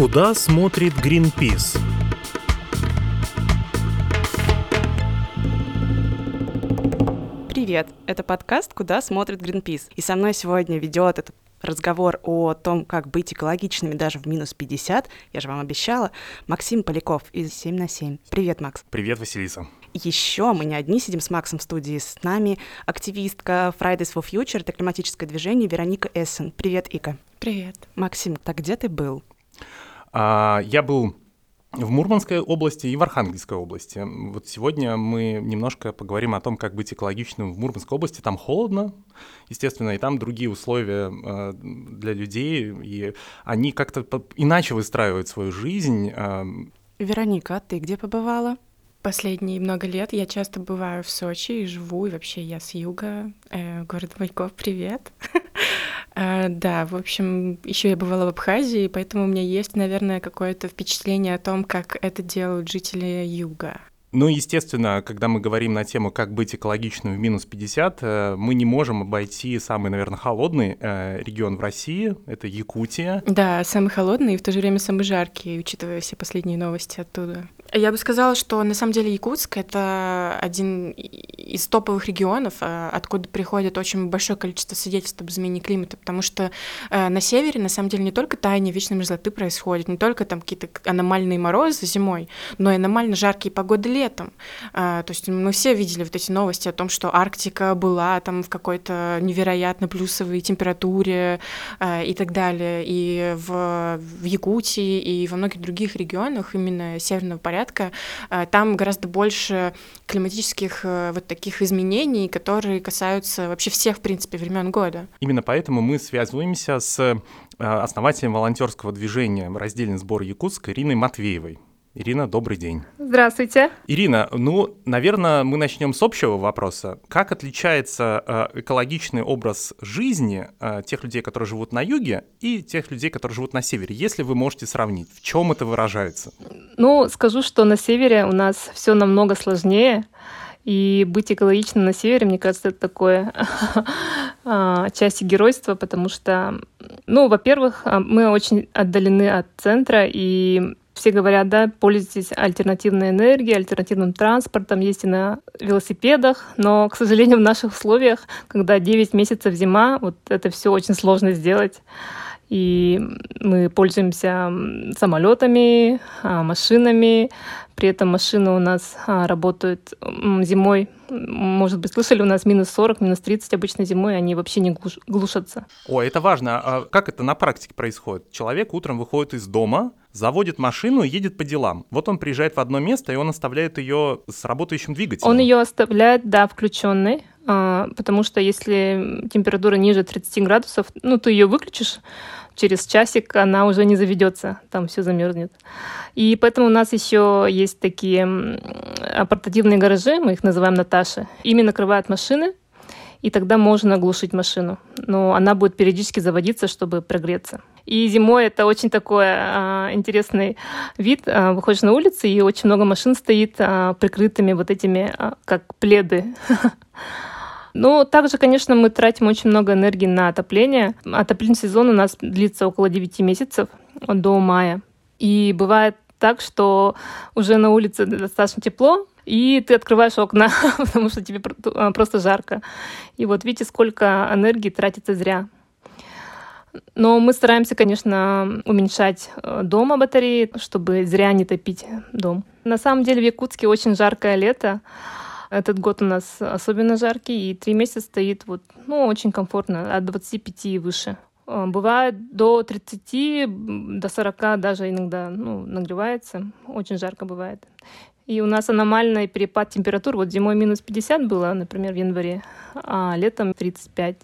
Куда смотрит Greenpeace? Привет! Это подкаст «Куда смотрит Greenpeace». И со мной сегодня ведет этот разговор о том, как быть экологичными даже в минус 50, я же вам обещала, Максим Поляков из 7 на 7. Привет, Макс. Привет, Василиса. Еще мы не одни сидим с Максом в студии, с нами активистка Fridays for Future, это климатическое движение Вероника Эссен. Привет, Ика. Привет. Максим, так где ты был? А, я был в Мурманской области и в Архангельской области. Вот сегодня мы немножко поговорим о том, как быть экологичным в Мурманской области. Там холодно, естественно, и там другие условия э, для людей, и они как-то иначе выстраивают свою жизнь. Э. Вероника, а ты где побывала? Последние много лет я часто бываю в Сочи и живу, и вообще я с юга, э, город Майков, привет. А, да, в общем, еще я бывала в Абхазии, поэтому у меня есть, наверное, какое-то впечатление о том, как это делают жители юга. Ну, естественно, когда мы говорим на тему, как быть экологичным в минус 50, э, мы не можем обойти самый, наверное, холодный э, регион в России, это Якутия. Да, самый холодный и в то же время самый жаркий, учитывая все последние новости оттуда. Я бы сказала, что на самом деле Якутск — это один из топовых регионов, э, откуда приходит очень большое количество свидетельств об изменении климата, потому что на севере, на самом деле, не только таяние вечной мерзлоты происходит, не только там какие-то аномальные морозы зимой, но и аномально жаркие погоды летом. Э, то есть мы все видели вот эти новости о том, что Арктика была там в какой-то невероятно плюсовой температуре и так далее. И в, в Якутии, и во многих других регионах именно северного порядка э, там гораздо больше климатических э, вот таких изменений, которые касаются вообще всех, в принципе, времен года. Именно поэтому мы связываемся с э, основателем волонтерского движения «Раздельный сбор Якутск» Ириной Матвеевой. Ирина, добрый день. Здравствуйте. Ирина, ну, наверное, мы начнем с общего вопроса. Как отличается э, экологичный образ жизни э, тех людей, которые живут на юге, и тех людей, которые живут на севере, если вы можете сравнить? В чем это выражается? Ну, скажу, что на севере у нас все намного сложнее. И быть экологичным на севере, мне кажется, это такое а, часть геройства, потому что, ну, во-первых, а, мы очень отдалены от центра, и все говорят, да, пользуйтесь альтернативной энергией, альтернативным транспортом, ездите на велосипедах, но, к сожалению, в наших условиях, когда 9 месяцев зима, вот это все очень сложно сделать. И мы пользуемся самолетами, а, машинами. При этом машины у нас а, работают зимой. Может быть, слышали, у нас минус 40, минус 30 обычно зимой, они вообще не глушатся. О, это важно. А как это на практике происходит? Человек утром выходит из дома, заводит машину и едет по делам. Вот он приезжает в одно место, и он оставляет ее с работающим двигателем. Он ее оставляет, да, включенной, потому что если температура ниже 30 градусов, ну, ты ее выключишь, через часик она уже не заведется, там все замерзнет. И поэтому у нас еще есть такие портативные гаражи, мы их называем Наташи. Ими накрывают машины, и тогда можно глушить машину. Но она будет периодически заводиться, чтобы прогреться. И зимой это очень такой а, интересный вид. А, выходишь на улицу, и очень много машин стоит а, прикрытыми вот этими, а, как пледы. Ну, также, конечно, мы тратим очень много энергии на отопление. Отопительный сезон у нас длится около 9 месяцев до мая. И бывает так, что уже на улице достаточно тепло, и ты открываешь окна, потому что тебе а, просто жарко. И вот видите, сколько энергии тратится зря. Но мы стараемся, конечно, уменьшать э, дома батареи, чтобы зря не топить дом. На самом деле в Якутске очень жаркое лето. Этот год у нас особенно жаркий, и три месяца стоит вот, ну, очень комфортно, от 25 и выше. Э, бывает до 30, до 40 даже иногда ну, нагревается. Очень жарко бывает. И у нас аномальный перепад температур. Вот зимой минус 50 было, например, в январе, а летом 35.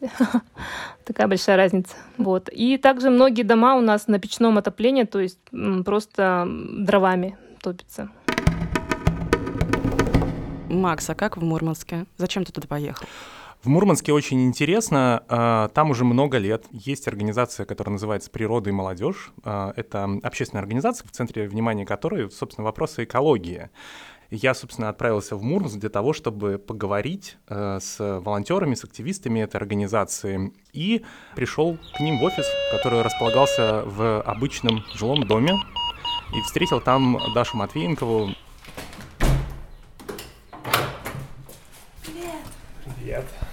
Такая большая разница. Вот. И также многие дома у нас на печном отоплении, то есть просто дровами топятся. Макс, а как в Мурманске? Зачем ты туда поехал? В Мурманске очень интересно, а, там уже много лет есть организация, которая называется «Природа и молодежь». А, это общественная организация, в центре внимания которой, собственно, вопросы экологии. Я, собственно, отправился в Мурманск для того, чтобы поговорить э, с волонтерами, с активистами этой организации. И пришел к ним в офис, который располагался в обычном жилом доме. И встретил там Дашу Матвеенкову. Привет. Привет. А,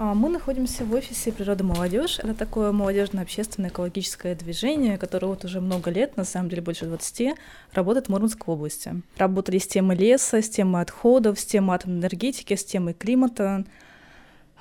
мы находимся в офисе «Природа молодежь». Это такое молодежно-общественное экологическое движение, которое вот уже много лет, на самом деле больше 20, работает в Мурманской области. Работали с темой леса, с темой отходов, с темой атомной энергетики, с темой климата.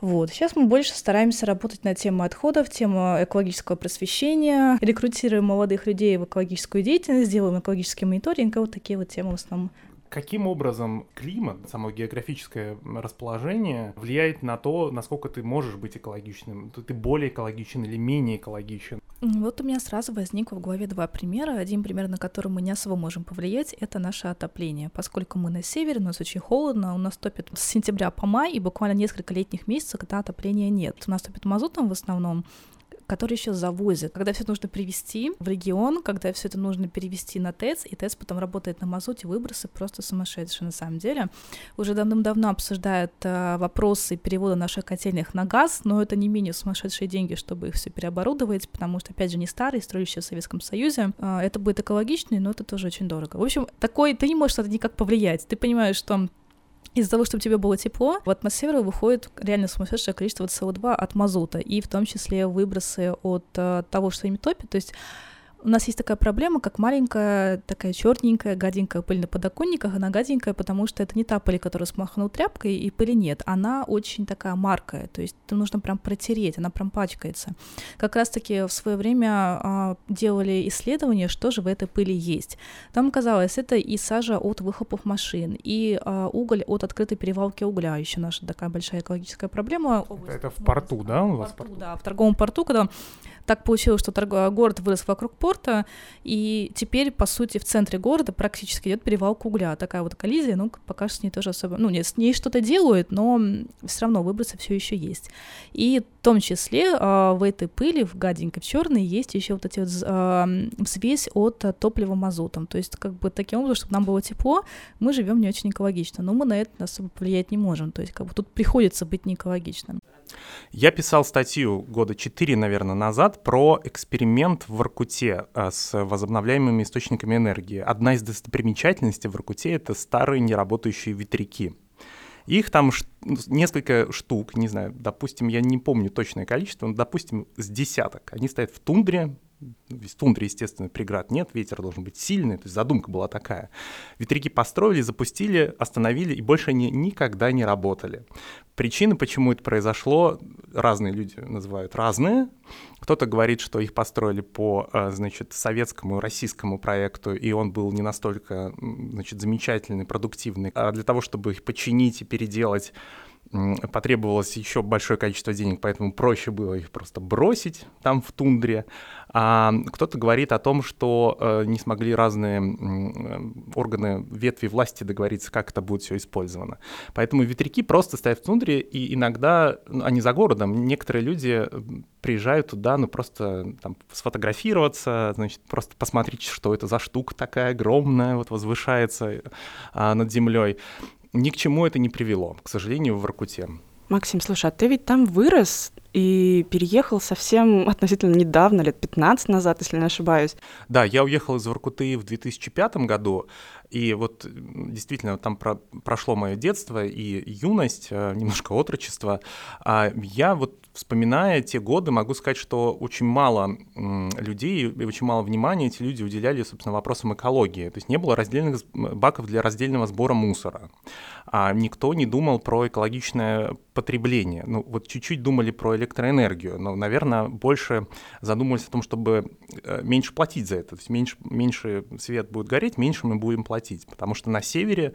Вот. Сейчас мы больше стараемся работать на тему отходов, тему экологического просвещения, рекрутируем молодых людей в экологическую деятельность, делаем экологический мониторинг, и вот такие вот темы в основном Каким образом климат, само географическое расположение влияет на то, насколько ты можешь быть экологичным? Ты более экологичен или менее экологичен? Вот у меня сразу возникло в голове два примера. Один пример, на который мы не особо можем повлиять, это наше отопление. Поскольку мы на севере, у нас очень холодно, у нас топит с сентября по май, и буквально несколько летних месяцев, когда отопления нет. У нас топит мазутом в основном, которые еще завозят. Когда все нужно привезти в регион, когда все это нужно перевести на ТЭЦ, и ТЭЦ потом работает на мазуте, выбросы просто сумасшедшие на самом деле. Уже давным-давно обсуждают э, вопросы перевода наших котельных на газ, но это не менее сумасшедшие деньги, чтобы их все переоборудовать, потому что, опять же, не старые, строящие в Советском Союзе. Э, это будет экологично, но это тоже очень дорого. В общем, такой, ты не можешь это никак повлиять. Ты понимаешь, что из-за того, чтобы тебе было тепло, в атмосферу выходит реально сумасшедшее количество СО2 от мазута, и в том числе выбросы от uh, того, что ими топит. То есть у нас есть такая проблема, как маленькая, такая черненькая, гаденькая пыль на подоконниках. Она гаденькая, потому что это не та пыль, которую смахнул тряпкой, и пыли нет. Она очень такая маркая, то есть это нужно прям протереть, она прям пачкается. Как раз-таки в свое время а, делали исследования, что же в этой пыли есть. Там оказалось, это и сажа от выхлопов машин, и а, уголь от открытой перевалки угля. Еще наша такая большая экологическая проблема. Это в порту, да, у вас? В порту, да, в торговом порту, когда так получилось, что торг... город вырос вокруг порта, и теперь, по сути, в центре города практически идет перевалка угля. Такая вот коллизия, ну, пока что с ней тоже особо... Ну, нет, с ней что-то делают, но все равно выбросы все еще есть. И в том числе э, в этой пыли, в гаденькой, в черной, есть еще вот эти вот э, взвесь от э, топлива мазутом. То есть, как бы таким образом, чтобы нам было тепло, мы живем не очень экологично, но мы на это особо повлиять не можем. То есть, как бы тут приходится быть не экологичным. Я писал статью года 4, наверное, назад про эксперимент в Воркуте а, с возобновляемыми источниками энергии. Одна из достопримечательностей в Воркуте — это старые неработающие ветряки. Их там несколько штук, не знаю, допустим, я не помню точное количество, но, допустим, с десяток. Они стоят в тундре, в тундре, естественно, преград нет, ветер должен быть сильный, то есть задумка была такая. Ветряки построили, запустили, остановили, и больше они никогда не работали. Причины, почему это произошло, разные люди называют разные. Кто-то говорит, что их построили по, э, значит, советскому и российскому проекту, и он был не настолько, значит, замечательный, продуктивный. А для того, чтобы их починить и переделать, потребовалось еще большое количество денег, поэтому проще было их просто бросить там в тундре. А кто-то говорит о том, что э, не смогли разные э, органы ветви власти договориться, как это будет все использовано. Поэтому ветряки просто стоят в тундре, и иногда ну, они за городом. Некоторые люди приезжают туда, ну просто там сфотографироваться, значит, просто посмотреть, что это за штука такая огромная, вот возвышается а, над землей ни к чему это не привело, к сожалению, в Воркуте. Максим, слушай, а ты ведь там вырос и переехал совсем относительно недавно, лет 15 назад, если не ошибаюсь. Да, я уехал из Воркуты в 2005 году, и вот действительно там про, прошло мое детство и юность, э, немножко отрочество. А я вот вспоминая те годы, могу сказать, что очень мало людей и очень мало внимания эти люди уделяли, собственно, вопросам экологии. То есть не было раздельных баков для раздельного сбора мусора. А никто не думал про экологичное потребление. Ну, вот чуть-чуть думали про электроэнергию, но, наверное, больше задумывались о том, чтобы э, меньше платить за это. То есть меньше, меньше свет будет гореть, меньше мы будем платить. Потому что на севере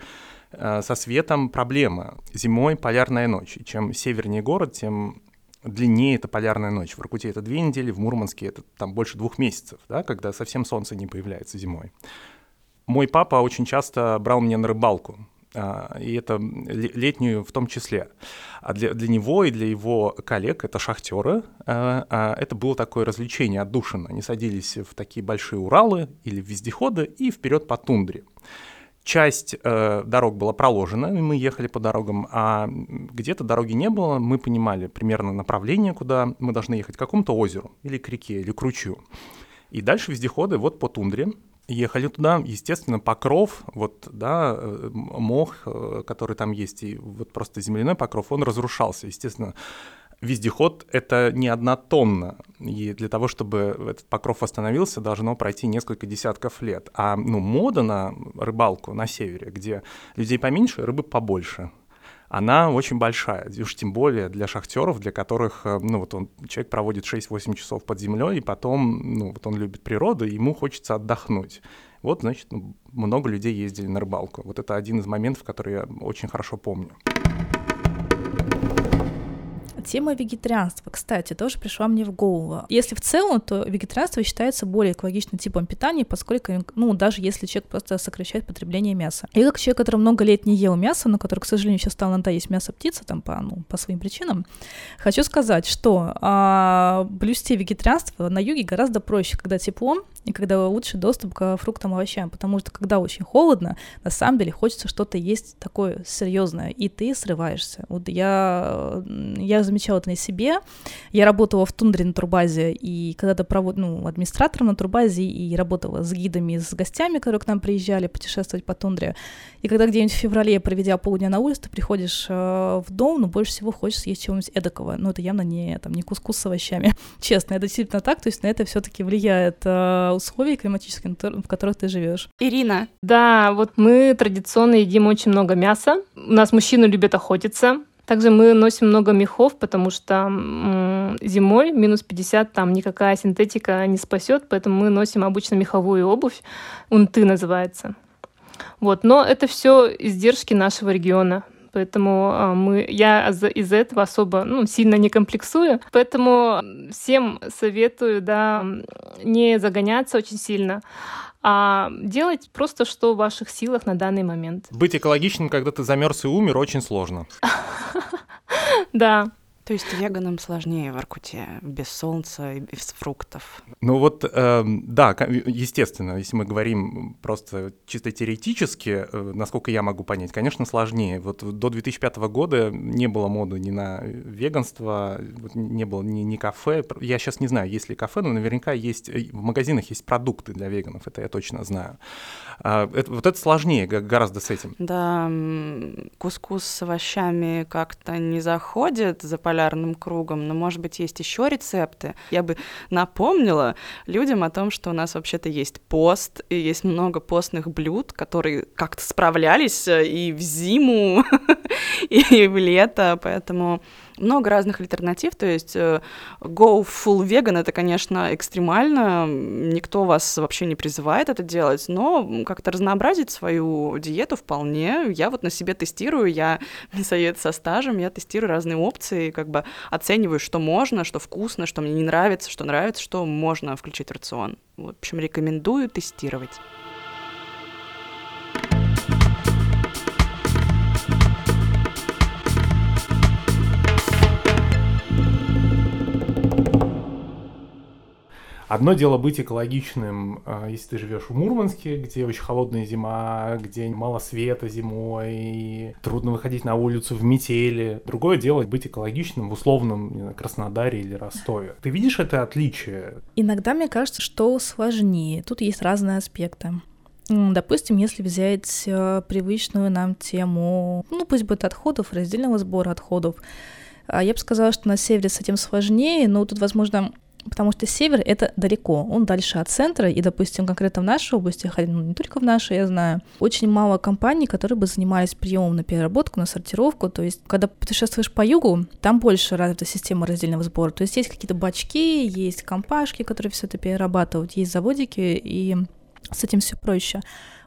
э, со светом проблема. Зимой полярная ночь. И чем севернее город, тем длиннее это полярная ночь. В Иркуте это две недели, в Мурманске это там больше двух месяцев, да, когда совсем солнце не появляется зимой. Мой папа очень часто брал меня на рыбалку, и это летнюю в том числе. А для, для него и для его коллег, это шахтеры, а, это было такое развлечение отдушина. Они садились в такие большие Уралы или вездеходы и вперед по тундре. часть э, дорог была проложена, и мы ехали по дорогам, а где-то дороги не было, мы понимали примерно направление, куда мы должны ехать, к какому-то озеру, или к реке, или к ручью. И дальше вездеходы вот по тундре, ехали туда, естественно, покров, вот, да, э, мох, э, который там есть, и вот просто земляной покров, он разрушался, естественно. Вездеход — это не одна тонна, и для того, чтобы этот покров восстановился, должно пройти несколько десятков лет. А ну, мода на рыбалку на севере, где людей поменьше, рыбы побольше — она очень большая, уж тем более для шахтеров, для которых, э, ну, вот он, человек проводит 6-8 часов под землей, и потом, ну, вот он любит природу, и ему хочется отдохнуть. Вот, значит, ну, много людей ездили на рыбалку. Вот это один из моментов, который я очень хорошо помню. Тема вегетарианства, кстати, тоже пришла мне в голову. Если в целом, то вегетарианство считается более экологичным типом питания, поскольку, ну, даже если человек просто сокращает потребление мяса. И как человек, который много лет не ел мясо, но который, к сожалению, сейчас стал иногда есть мясо птицы, там, по, ну, по своим причинам, хочу сказать, что а, блюсти вегетарианство на юге гораздо проще, когда тепло, и когда лучший доступ к фруктам и овощам, потому что когда очень холодно, на самом деле хочется что-то есть такое серьезное, и ты срываешься. Вот я, я замечала это на себе. Я работала в тундре на турбазе, и когда-то провод... ну, администратором на турбазе, и работала с гидами, с гостями, которые к нам приезжали путешествовать по тундре. И когда где-нибудь в феврале, проведя полдня на улице, ты приходишь э, в дом, ну, больше всего хочешь съесть чего-нибудь эдакого. Но это явно не, там, не кускус с овощами. Честно, это действительно так, то есть на это все таки влияет э, условия климатические, в которых ты живешь. Ирина. Да, вот мы традиционно едим очень много мяса. У нас мужчины любят охотиться. Также мы носим много мехов, потому что зимой минус 50 там никакая синтетика не спасет, поэтому мы носим обычно меховую обувь, унты называется. Вот, но это все издержки нашего региона. Поэтому а, мы, я из-за этого особо ну, сильно не комплексую. Поэтому всем советую да, не загоняться очень сильно, а делать просто, что в ваших силах на данный момент. Быть экологичным, когда ты замерз и умер, очень сложно. Да. То есть веганам сложнее в Аркуте, без солнца и без фруктов? Ну вот, э, да, естественно, если мы говорим просто чисто теоретически, э, насколько я могу понять, конечно, сложнее. Вот до 2005 года не было моды ни на веганство, вот не было ни, ни кафе. Я сейчас не знаю, есть ли кафе, но наверняка есть, э, в магазинах есть продукты для веганов, это я точно знаю. А, это, вот это сложнее гораздо с этим. Да, кускус с овощами как-то не заходит за полярным кругом, но, может быть, есть еще рецепты. Я бы напомнила людям о том, что у нас вообще-то есть пост, и есть много постных блюд, которые как-то справлялись э, и в зиму, и в лето, поэтому много разных альтернатив, то есть э, go full vegan это, конечно, экстремально, никто вас вообще не призывает это делать, но как-то разнообразить свою диету вполне. Я вот на себе тестирую, я мясоед со стажем, я тестирую разные опции, как бы оцениваю, что можно, что вкусно, что мне не нравится, что нравится, что можно включить в рацион. В общем, рекомендую тестировать. Одно дело быть экологичным, а, если ты живешь в Мурманске, где очень холодная зима, где мало света зимой, трудно выходить на улицу в метели. Другое дело быть экологичным в условном знаю, Краснодаре или Ростове. Ты видишь это отличие? Иногда мне кажется, что сложнее. Тут есть разные аспекты. Допустим, если взять э, привычную нам тему, ну пусть будет отходов, раздельного сбора отходов, а я бы сказала, что на севере с этим сложнее, но тут, возможно, потому что север — это далеко, он дальше от центра, и, допустим, конкретно в нашей области, ну, не только в нашей, я знаю, очень мало компаний, которые бы занимались приемом на переработку, на сортировку, то есть, когда путешествуешь по югу, там больше развита система раздельного сбора, то есть есть какие-то бачки, есть компашки, которые все это перерабатывают, есть заводики, и с этим все проще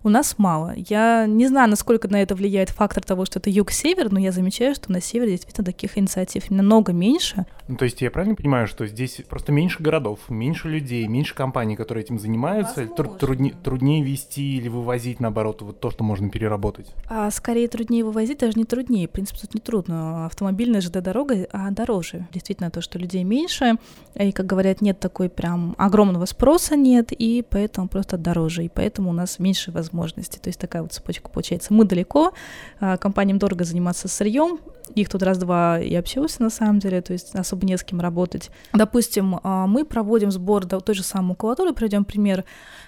у нас мало. Я не знаю, насколько на это влияет фактор того, что это юг-север, но я замечаю, что на севере действительно таких инициатив намного меньше. Ну, то есть я правильно понимаю, что здесь просто меньше городов, меньше людей, меньше компаний, которые этим занимаются, Труд, труднее, труднее вести или вывозить, наоборот, вот то, что можно переработать? А скорее труднее вывозить, даже не труднее. В принципе, тут не трудно. Автомобильная ЖД-дорога а дороже. Действительно, то, что людей меньше, и, как говорят, нет такой прям огромного спроса нет, и поэтому просто дороже, и поэтому у нас меньше возможностей. То есть такая вот цепочка получается. Мы далеко, а, компаниям дорого заниматься сырьем, их тут раз-два и общался на самом деле, то есть особо не с кем работать. Допустим, а, мы проводим сбор той же самой макулатуры, приведем пример,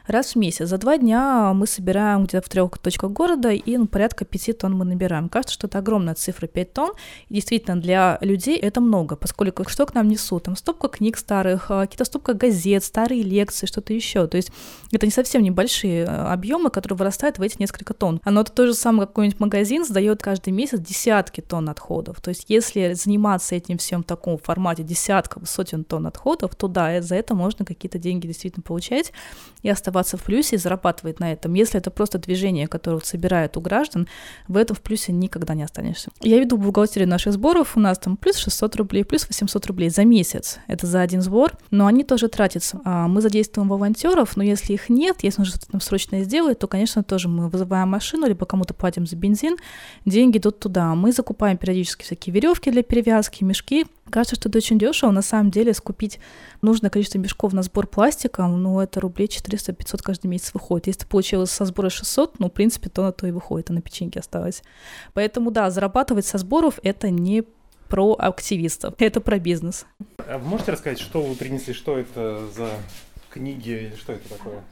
раз в месяц. За два дня мы собираем где-то в трех точках города, и ну, порядка 5 тонн мы набираем. Кажется, что это огромная цифра 5 тонн, и действительно для людей это много, поскольку что к нам несут? Там стопка книг старых, а, какие-то стопка газет, старые лекции, что-то еще. То есть это не совсем небольшие а, объемы, которые вырастают в эти несколько тонн. Оно то же самое, какой-нибудь магазин сдает каждый месяц десятки тонн отходов. То есть если заниматься этим всем в таком формате десятков, сотен тонн отходов, то да, за это можно какие-то деньги действительно получать и оставаться в плюсе и зарабатывать на этом. Если это просто движение, которое собирает у граждан, в этом в плюсе никогда не останешься. Я веду бухгалтерию наших сборов, у нас там плюс 600 рублей, плюс 800 рублей за месяц. Это за один сбор, но они тоже тратятся. А мы задействуем волонтеров, но если их нет, если нужно что-то срочно сделать, то, конечно, тоже мы вызываем машину, либо кому-то платим за бензин, деньги идут туда. Мы закупаем периодически всякие веревки для перевязки, мешки, Кажется, что это очень дешево. На самом деле скупить нужное количество мешков на сбор пластика, ну, это рублей 400-500 каждый месяц выходит. Если получилось со сбора 600, ну, в принципе, то на то и выходит, а на печеньке осталось. Поэтому, да, зарабатывать со сборов — это не про активистов, это про бизнес. А можете рассказать, что вы принесли, что это за книги, что это такое?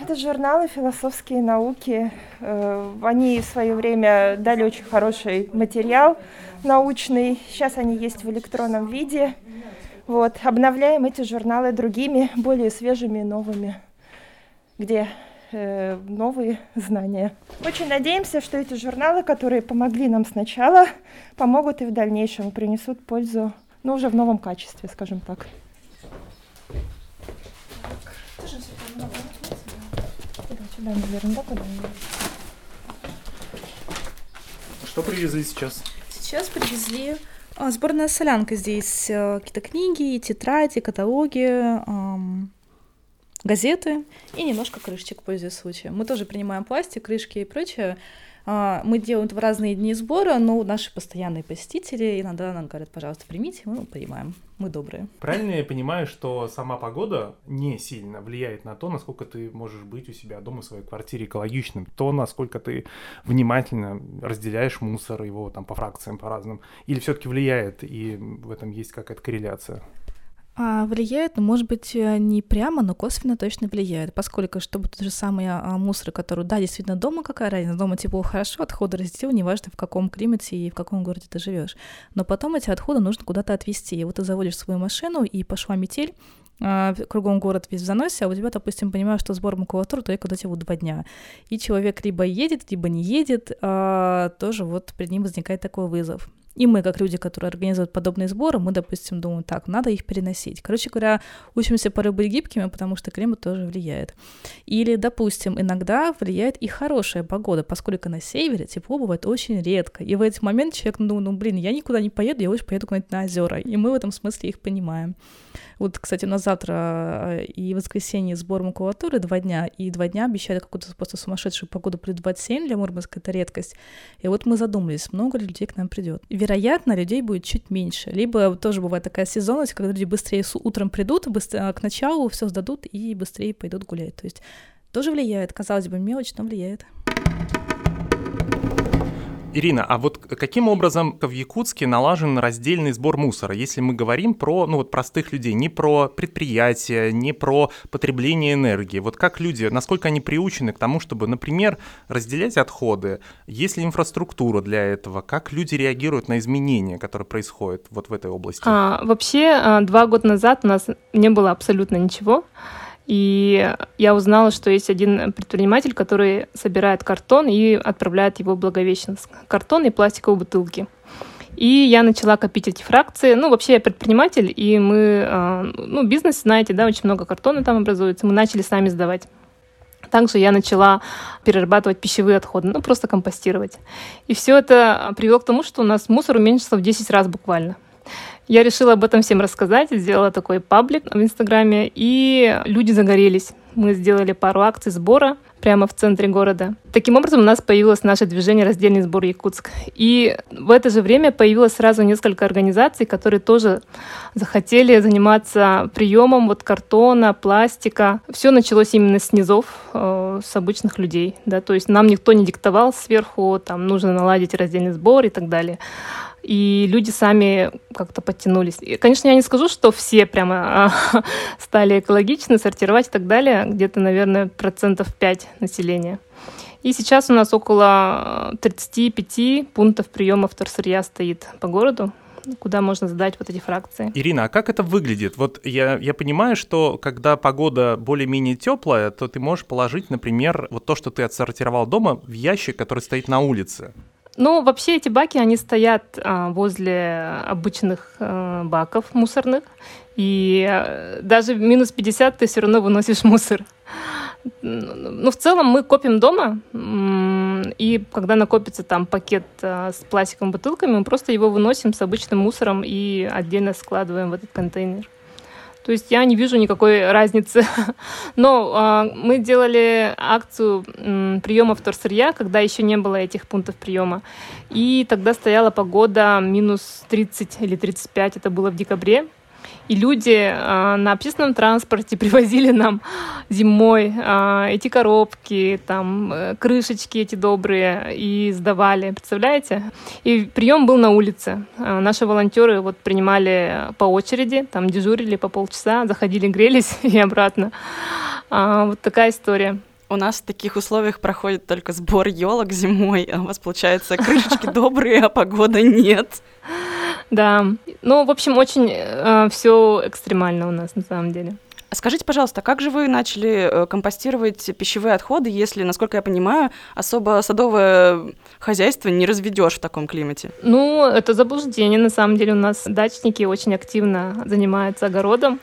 Это журналы «Философские науки». Э, они в свое время дали очень хороший материал научный. Сейчас они есть в электронном виде. Вот. Обновляем эти журналы другими, более свежими, новыми, где э, новые знания. Очень надеемся, что эти журналы, которые помогли нам сначала, помогут и в дальнейшем, принесут пользу, ну, уже в новом качестве, скажем так. Сюда, наверное, да, куда Что привезли сейчас? Сейчас привезли а, сборная солянка. Здесь а, какие-то книги, тетради, каталоги, а, газеты и немножко крышечек, пользуясь случаем. Мы тоже принимаем пластик, крышки и прочее. А, мы делаем это в разные дни сбора, но наши постоянные посетители иногда нам говорят, пожалуйста, примите, мы принимаем. Мы добрые. Правильно я понимаю, что сама погода не сильно влияет на то, насколько ты можешь быть у себя дома в своей квартире экологичным, то, насколько ты внимательно разделяешь мусор, его там по фракциям, по разным, или все-таки влияет, и в этом есть какая-то корреляция? А, влияет, ну, может быть, э, не прямо, но косвенно точно влияет, поскольку, чтобы тот же самый а, мусор, который, да, действительно, дома какая разница, дома тепло хорошо, отходы разделил, неважно, в каком климате и в каком городе ты живешь. Но потом эти отходы нужно куда-то отвезти. И вот ты заводишь свою машину, и пошла метель, а, кругом город весь в заносе, а у тебя, допустим, понимаешь, что сбор макулатуры только до тебя два дня. И человек либо едет, либо не едет, а, тоже вот перед ним возникает такой вызов. И мы, как люди, которые организуют подобные сборы, мы, допустим, думаем, так, надо их переносить. Короче говоря, учимся порой быть гибкими, потому что климат тоже влияет. Или, допустим, иногда влияет и хорошая погода, поскольку на севере тепло бывает очень редко. И в этот момент человек думает, ну, блин, я никуда не поеду, я лучше поеду куда-нибудь на озера. И мы в этом смысле их понимаем. Вот, кстати, у нас завтра э, и воскресенье сбор макулатуры два дня, и два дня обещали какую-то просто сумасшедшую погоду плюс 27 для Мурманска, это редкость. И вот мы задумались, много ли людей к нам придет. Вероятно, людей будет чуть меньше. Либо тоже бывает такая сезонность, когда люди быстрее с утром придут, быстро, к началу все сдадут и быстрее пойдут гулять. То есть тоже влияет, казалось бы, мелочь, но влияет. Ирина, а вот каким образом в Якутске налажен раздельный сбор мусора, если мы говорим про ну, вот простых людей, не про предприятия, не про потребление энергии? Вот как люди, насколько они приучены к тому, чтобы, например, разделять отходы? Есть ли инфраструктура для этого? Как люди реагируют на изменения, которые происходят вот в этой области? А, вообще, а, два года назад у нас не было абсолютно ничего. И я узнала, что есть один предприниматель, который собирает картон и отправляет его в Благовещенск. Картон и пластиковые бутылки. И я начала копить эти фракции. Ну, вообще я предприниматель, и мы, а, ну, бизнес, знаете, да, очень много картона там образуется. Мы начали сами сдавать. Также я начала перерабатывать пищевые отходы, ну, просто компостировать. И все это привело к тому, что у нас мусор уменьшился в 10 раз буквально. Я решила об этом всем рассказать, сделала такой паблик в Инстаграме, и люди загорелись. Мы сделали пару акций сбора прямо в центре города. Таким образом, у нас появилось наше движение «Раздельный сбор Якутск». И в это же время появилось сразу несколько организаций, которые тоже захотели заниматься приемом вот картона, пластика. Все началось именно с низов, э, с обычных людей. Да? То есть нам никто не диктовал сверху, там нужно наладить раздельный сбор и так далее и люди сами как-то подтянулись. И, конечно, я не скажу, что все прямо стали экологичны, сортировать и так далее, где-то, наверное, процентов 5 населения. И сейчас у нас около 35 пунктов приема вторсырья стоит по городу куда можно сдать вот эти фракции. Ирина, а как это выглядит? Вот я, я понимаю, что когда погода более-менее теплая, то ты можешь положить, например, вот то, что ты отсортировал дома, в ящик, который стоит на улице. Ну, вообще эти баки, они стоят а, возле обычных а, баков мусорных, и а, даже минус 50 ты все равно выносишь мусор. Ну, в целом мы копим дома, и когда накопится там пакет а, с пластиковыми бутылками, мы просто его выносим с обычным мусором и отдельно складываем в этот контейнер. То есть я не вижу никакой разницы. Но э, мы делали акцию м, приема вторсырья, когда еще не было этих пунктов приема. И тогда стояла погода минус 30 или 35, это было в декабре. И люди э, на общественном транспорте привозили нам зимой э, эти коробки, там э, крышечки эти добрые и сдавали, представляете? И прием был на улице. Э, наши волонтеры вот принимали по очереди, там дежурили по полчаса, заходили, грелись и обратно. Э, вот такая история. У нас в таких условиях проходит только сбор елок зимой, а у вас, получается, крышечки добрые, а погода нет. Да. Ну, в общем, очень э, все экстремально у нас на самом деле. Скажите, пожалуйста, как же вы начали э, компостировать пищевые отходы, если, насколько я понимаю, особо садовое хозяйство не разведешь в таком климате? Ну, это заблуждение. На самом деле у нас дачники очень активно занимаются огородом.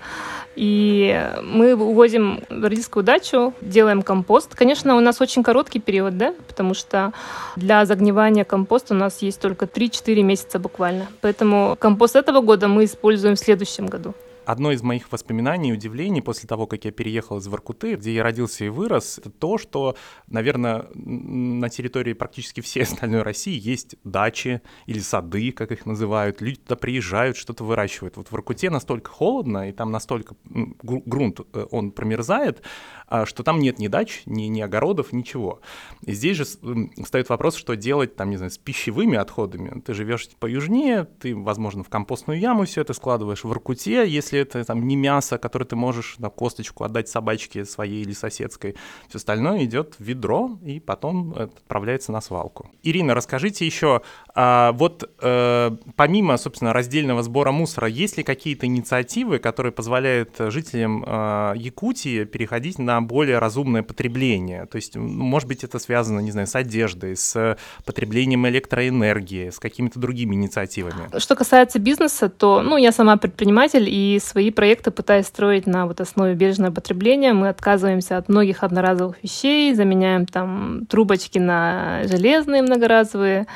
И мы увозим в родительскую дачу, делаем компост. Конечно, у нас очень короткий период, да, потому что для загнивания компоста у нас есть только 3-4 месяца буквально. Поэтому компост этого года мы используем в следующем году. Одно из моих воспоминаний и удивлений после того, как я переехал из Воркуты, где я родился и вырос, это то, что, наверное, на территории практически всей остальной России есть дачи или сады, как их называют. Люди туда приезжают, что-то выращивают. Вот в Воркуте настолько холодно, и там настолько грунт, э, он промерзает, а, что там нет ни дач, ни, ни огородов, ничего. И здесь же встает вопрос, что делать там, не знаю, с пищевыми отходами. Ты живешь поюжнее, ты, возможно, в компостную яму все это складываешь в Иркуте, если это там не мясо, которое ты можешь на косточку отдать собачке своей или соседской. Все остальное идет в ведро и потом отправляется на свалку. Ирина, расскажите еще, а, вот э, помимо, собственно, раздельного сбора мусора, есть ли какие-то инициативы, которые позволяют жителям э, Якутии переходить на более разумное потребление. То есть, может быть, это связано, не знаю, с одеждой, с потреблением электроэнергии, с какими-то другими инициативами. Что касается бизнеса, то, ну, я сама предприниматель и свои проекты пытаюсь строить на вот основе бережного потребления. Мы отказываемся от многих одноразовых вещей, заменяем там трубочки на железные многоразовые.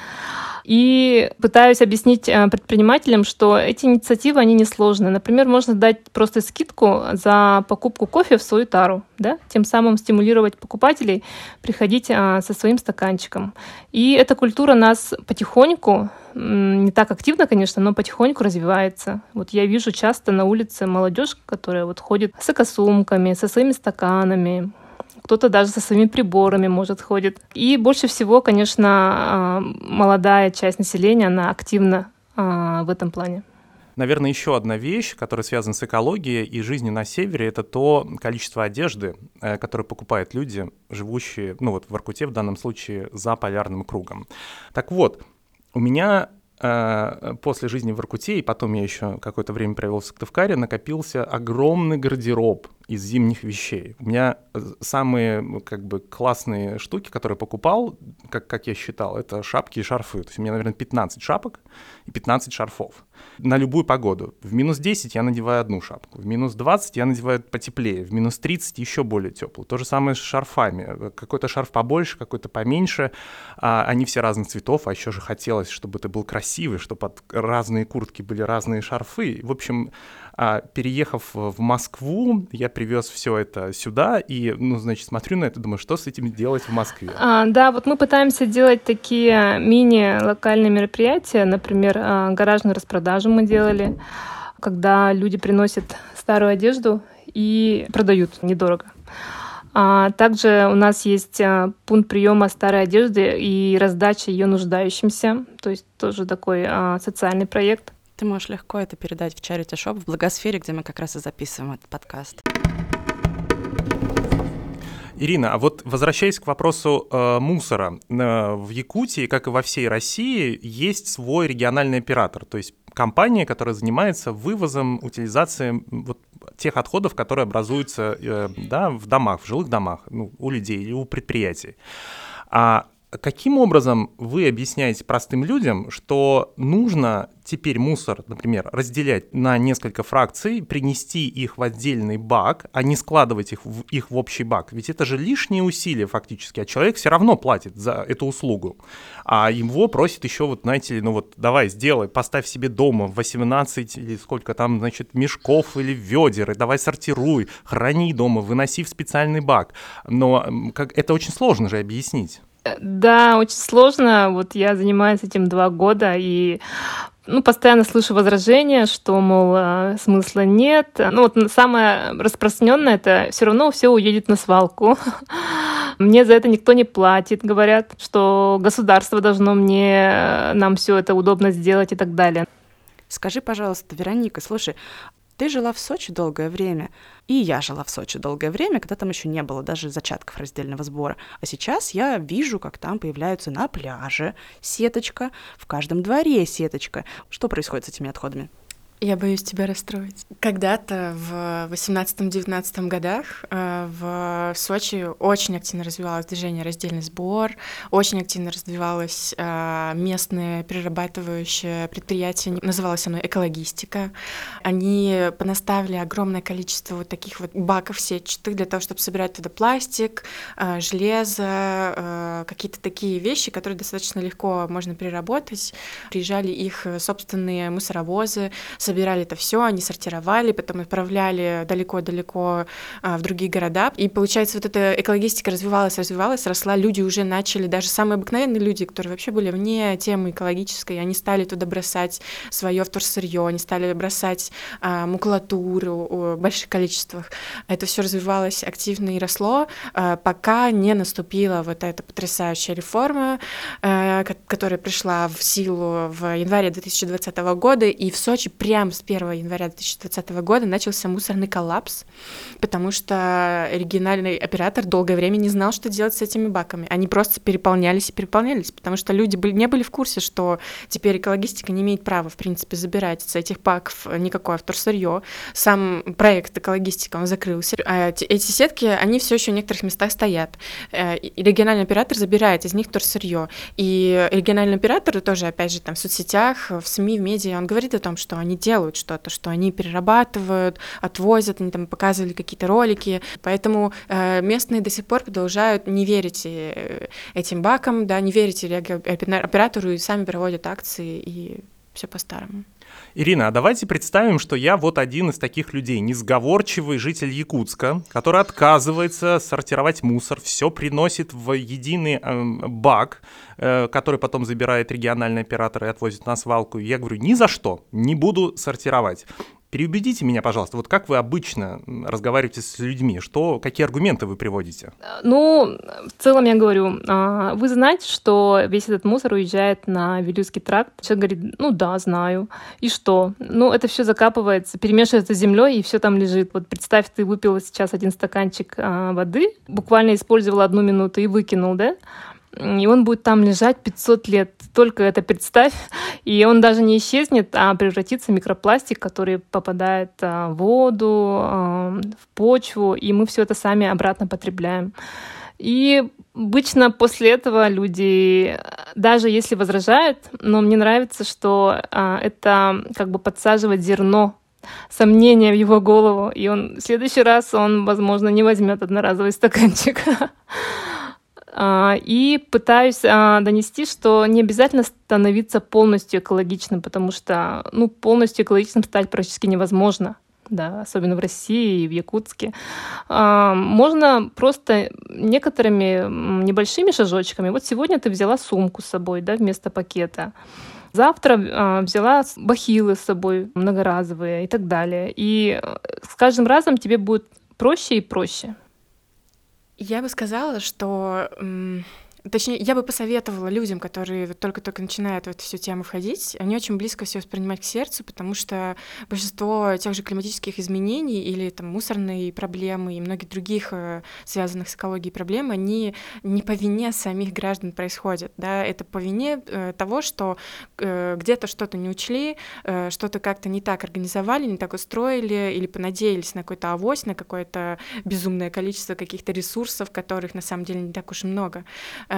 И пытаюсь объяснить э, предпринимателям, что эти инициативы, они несложные. Например, можно дать просто скидку за покупку кофе в свою тару, да? тем самым стимулировать покупателей приходить а, со своим стаканчиком. И эта культура нас потихоньку, не так активно, конечно, но потихоньку развивается. Вот я вижу часто на улице молодежь, которая вот ходит с экосумками, со своими стаканами, кто-то даже со своими приборами, может, ходит. И больше всего, конечно, а, молодая часть населения, она активна а, в этом плане. Наверное, еще одна вещь, которая связана с экологией и жизнью на севере, это то количество одежды, э, которое покупают люди, живущие, ну вот в Воркуте в данном случае, за полярным кругом. Так вот, у меня э, после жизни в Воркуте, и потом я еще какое-то время провел в Сыктывкаре, накопился огромный гардероб из зимних вещей. У меня э, самые как бы классные штуки, которые покупал, как, как я считал, это шапки и шарфы. То есть у меня, наверное, 15 шапок и 15 шарфов на любую погоду. В минус 10 я надеваю одну шапку, в минус 20 я надеваю потеплее, в минус 30 еще более теплую. То же самое с шарфами. Какой-то шарф побольше, какой-то поменьше. А, они все разных цветов, а еще же хотелось, чтобы это был красивый, чтобы под разные куртки были разные шарфы. В общем, а, переехав в Москву, я привез все это сюда и, ну, значит, смотрю на это, думаю, что с этим делать в Москве? А, да, вот мы пытаемся делать такие мини-локальные мероприятия, например, а, гаражную распродажу мы делали, когда люди приносят старую одежду и продают недорого. А также у нас есть а, пункт приема старой одежды и раздача ее нуждающимся, то есть тоже такой социальный проект. Ты можешь легко это передать в Charity Shop в Благосфере, где мы как раз и записываем этот подкаст. Ирина, а вот возвращаясь к вопросу э, мусора, э, в Якутии, как и во всей России, есть свой региональный оператор, то есть компания, которая занимается вывозом, утилизацией вот тех отходов, которые образуются э, да, в домах, в жилых домах, ну, у людей или у предприятий. А Каким образом вы объясняете простым людям, что нужно теперь мусор, например, разделять на несколько фракций, принести их в отдельный бак, а не складывать их в, их в общий бак? Ведь это же лишние усилия фактически, а человек все равно платит за эту услугу. А его просит еще, вот знаете ли, ну вот давай сделай, поставь себе дома 18 или сколько там, значит, мешков или ведер, и давай сортируй, храни дома, выноси в специальный бак. Но как, это очень сложно же объяснить. Да, очень сложно. Вот я занимаюсь этим два года, и ну, постоянно слышу возражения, что, мол, а, смысла нет. Ну, вот самое распространенное это все равно все уедет на свалку. Мне за это никто не платит. Говорят, что государство должно мне нам все это удобно сделать и так далее. Скажи, пожалуйста, Вероника, слушай, ты жила в Сочи долгое время, и я жила в Сочи долгое время, когда там еще не было даже зачатков раздельного сбора. А сейчас я вижу, как там появляются на пляже сеточка, в каждом дворе сеточка. Что происходит с этими отходами? Я боюсь тебя расстроить. Когда-то в 18-19 годах э, в Сочи очень активно развивалось движение «Раздельный сбор», очень активно развивалось э, местное перерабатывающее предприятие, называлось оно «Экологистика». Они понаставили огромное количество вот таких вот баков сетчатых для того, чтобы собирать туда пластик, э, железо, какие-то такие вещи, которые достаточно легко можно переработать. Приезжали их собственные мусоровозы, собирали это все, они сортировали, потом отправляли далеко-далеко а, в другие города. И получается, вот эта экологистика развивалась, развивалась, росла, люди уже начали, даже самые обыкновенные люди, которые вообще были вне темы экологической, они стали туда бросать свое вторсырье, они стали бросать а, макулатуру в больших количествах. Это все развивалось активно и росло, а, пока не наступила вот эта потрясающая реформа, а, которая пришла в силу в январе 2020 года, и в Сочи прямо прямо с 1 января 2020 года начался мусорный коллапс, потому что региональный оператор долгое время не знал, что делать с этими баками. Они просто переполнялись и переполнялись, потому что люди были, не были в курсе, что теперь экологистика не имеет права, в принципе, забирать с этих баков никакое вторсырье. Сам проект экологистика, он закрылся. А эти сетки, они все еще в некоторых местах стоят. Э, и региональный оператор забирает из них вторсырье. И региональный оператор тоже, опять же, там в соцсетях, в СМИ, в медиа, он говорит о том, что они делают что-то, что они перерабатывают, отвозят, они там показывали какие-то ролики, поэтому э, местные до сих пор продолжают не верить э, этим бакам, да, не верить оператору и сами проводят акции и все по-старому. Ирина, а давайте представим, что я вот один из таких людей, несговорчивый житель Якутска, который отказывается сортировать мусор, все приносит в единый э, бак, э, который потом забирает региональный оператор и отвозит на свалку. Я говорю, ни за что, не буду сортировать. Переубедите меня, пожалуйста, вот как вы обычно разговариваете с людьми, что, какие аргументы вы приводите? Ну, в целом я говорю, а, вы знаете, что весь этот мусор уезжает на Вилюйский тракт? Человек говорит, ну да, знаю. И что? Ну, это все закапывается, перемешивается с землей, и все там лежит. Вот представь, ты выпила сейчас один стаканчик а, воды, буквально использовала одну минуту и выкинул, да? И он будет там лежать 500 лет. Только это представь. И он даже не исчезнет, а превратится в микропластик, который попадает а, в воду, а, в почву, и мы все это сами обратно потребляем. И обычно после этого люди, даже если возражают, но мне нравится, что а, это как бы подсаживает зерно сомнения в его голову, и он в следующий раз он, возможно, не возьмет одноразовый стаканчик. А, и пытаюсь а, донести, что не обязательно становиться полностью экологичным, потому что ну, полностью экологичным стать практически невозможно да, особенно в России и в Якутске. А, можно просто некоторыми небольшими шажочками. Вот сегодня ты взяла сумку с собой, да, вместо пакета. Завтра э, взяла бахилы с собой многоразовые и так далее. И с каждым разом тебе будет проще и проще. Я бы сказала, что Точнее, я бы посоветовала людям, которые только-только начинают в эту всю тему входить, они очень близко все воспринимать к сердцу, потому что большинство тех же климатических изменений или там мусорные проблемы и многих других э, связанных с экологией проблем, они не по вине самих граждан происходят, да, это по вине э, того, что э, где-то что-то не учли, что-то как-то не так организовали, не так устроили или понадеялись на какой-то авось, на какое-то безумное количество каких-то ресурсов, которых на самом деле не так уж и много.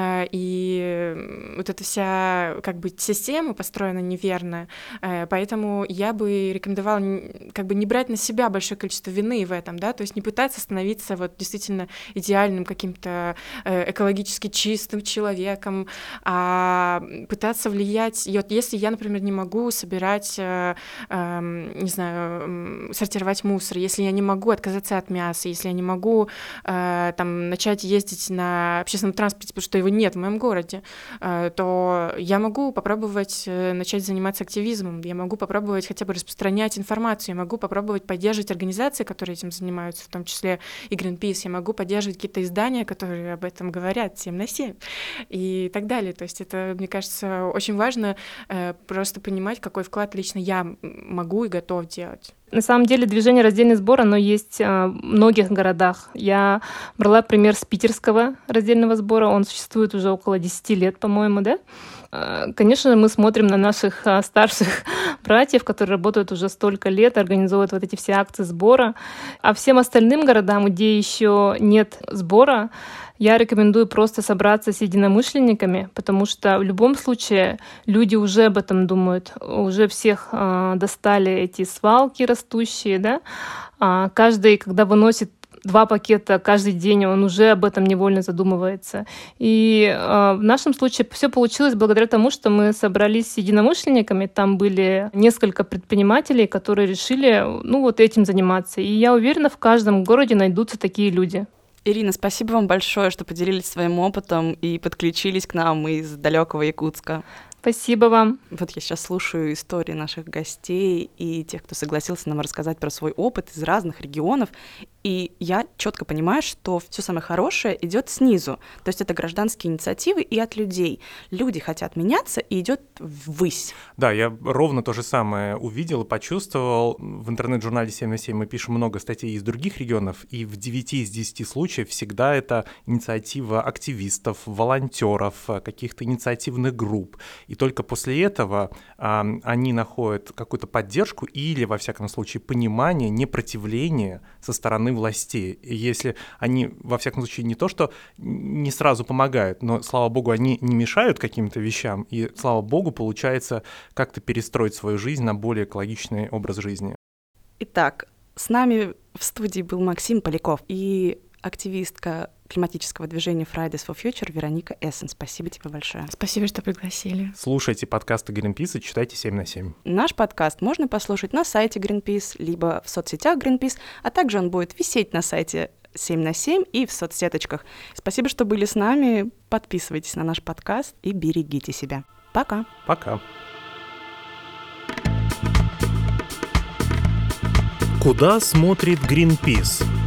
Э, и вот эта вся как бы система построена неверно, э, поэтому я бы рекомендовала как бы не брать на себя большое количество вины в этом, да, то есть не пытаться становиться вот действительно идеальным каким-то э, экологически чистым человеком, а пытаться влиять, и вот если я, например, не могу собирать, эм, не знаю, сортировать мусор, если я не могу отказаться от мяса, если я не могу там начать ездить на общественном транспорте, потому что его нет в моем городе, э, то я могу попробовать э, начать заниматься активизмом, я могу попробовать хотя бы распространять информацию, я могу попробовать поддерживать организации, которые этим занимаются, в том числе и Greenpeace, я могу поддерживать какие-то издания, которые об этом говорят 7 на 7 и так далее. То есть это, мне кажется, очень важно э, просто понимать, какой вклад лично я могу и готов делать. На самом деле движение раздельный сбор, оно есть а, в многих городах. Я брала пример с питерского раздельного сбора, он существует уже около 10 лет, по-моему, да? А, конечно, мы смотрим на наших а, старших братьев, которые работают уже столько лет, организовывают вот эти все акции сбора. А всем остальным городам, где еще нет сбора, я рекомендую просто собраться с единомышленниками, потому что в любом случае люди уже об этом думают, уже всех э, достали эти свалки растущие, да. А каждый, когда выносит два пакета каждый день, он уже об этом невольно задумывается. И э, в нашем случае все получилось благодаря тому, что мы собрались с единомышленниками, там были несколько предпринимателей, которые решили, ну вот этим заниматься. И я уверена, в каждом городе найдутся такие люди. Ирина, спасибо вам большое, что поделились своим опытом и подключились к нам из далекого Якутска. Спасибо вам. Вот я сейчас слушаю истории наших гостей и тех, кто согласился нам рассказать про свой опыт из разных регионов. И я четко понимаю, что все самое хорошее идет снизу. То есть это гражданские инициативы и от людей. Люди хотят меняться и идет ввысь. Да, я ровно то же самое увидел и почувствовал. В интернет-журнале 7 на 7 мы пишем много статей из других регионов, и в 9 из 10 случаев всегда это инициатива активистов, волонтеров, каких-то инициативных групп. И только после этого а, они находят какую-то поддержку или, во всяком случае, понимание, непротивление со стороны стороны властей. И если они, во всяком случае, не то, что не сразу помогают, но, слава богу, они не мешают каким-то вещам, и, слава богу, получается как-то перестроить свою жизнь на более экологичный образ жизни. Итак, с нами в студии был Максим Поляков и активистка климатического движения Fridays for Future Вероника Эссен. Спасибо тебе большое. Спасибо, что пригласили. Слушайте подкасты Greenpeace и читайте 7 на 7. Наш подкаст можно послушать на сайте Greenpeace, либо в соцсетях Greenpeace, а также он будет висеть на сайте 7 на 7 и в соцсеточках. Спасибо, что были с нами. Подписывайтесь на наш подкаст и берегите себя. Пока. Пока. Куда смотрит Greenpeace?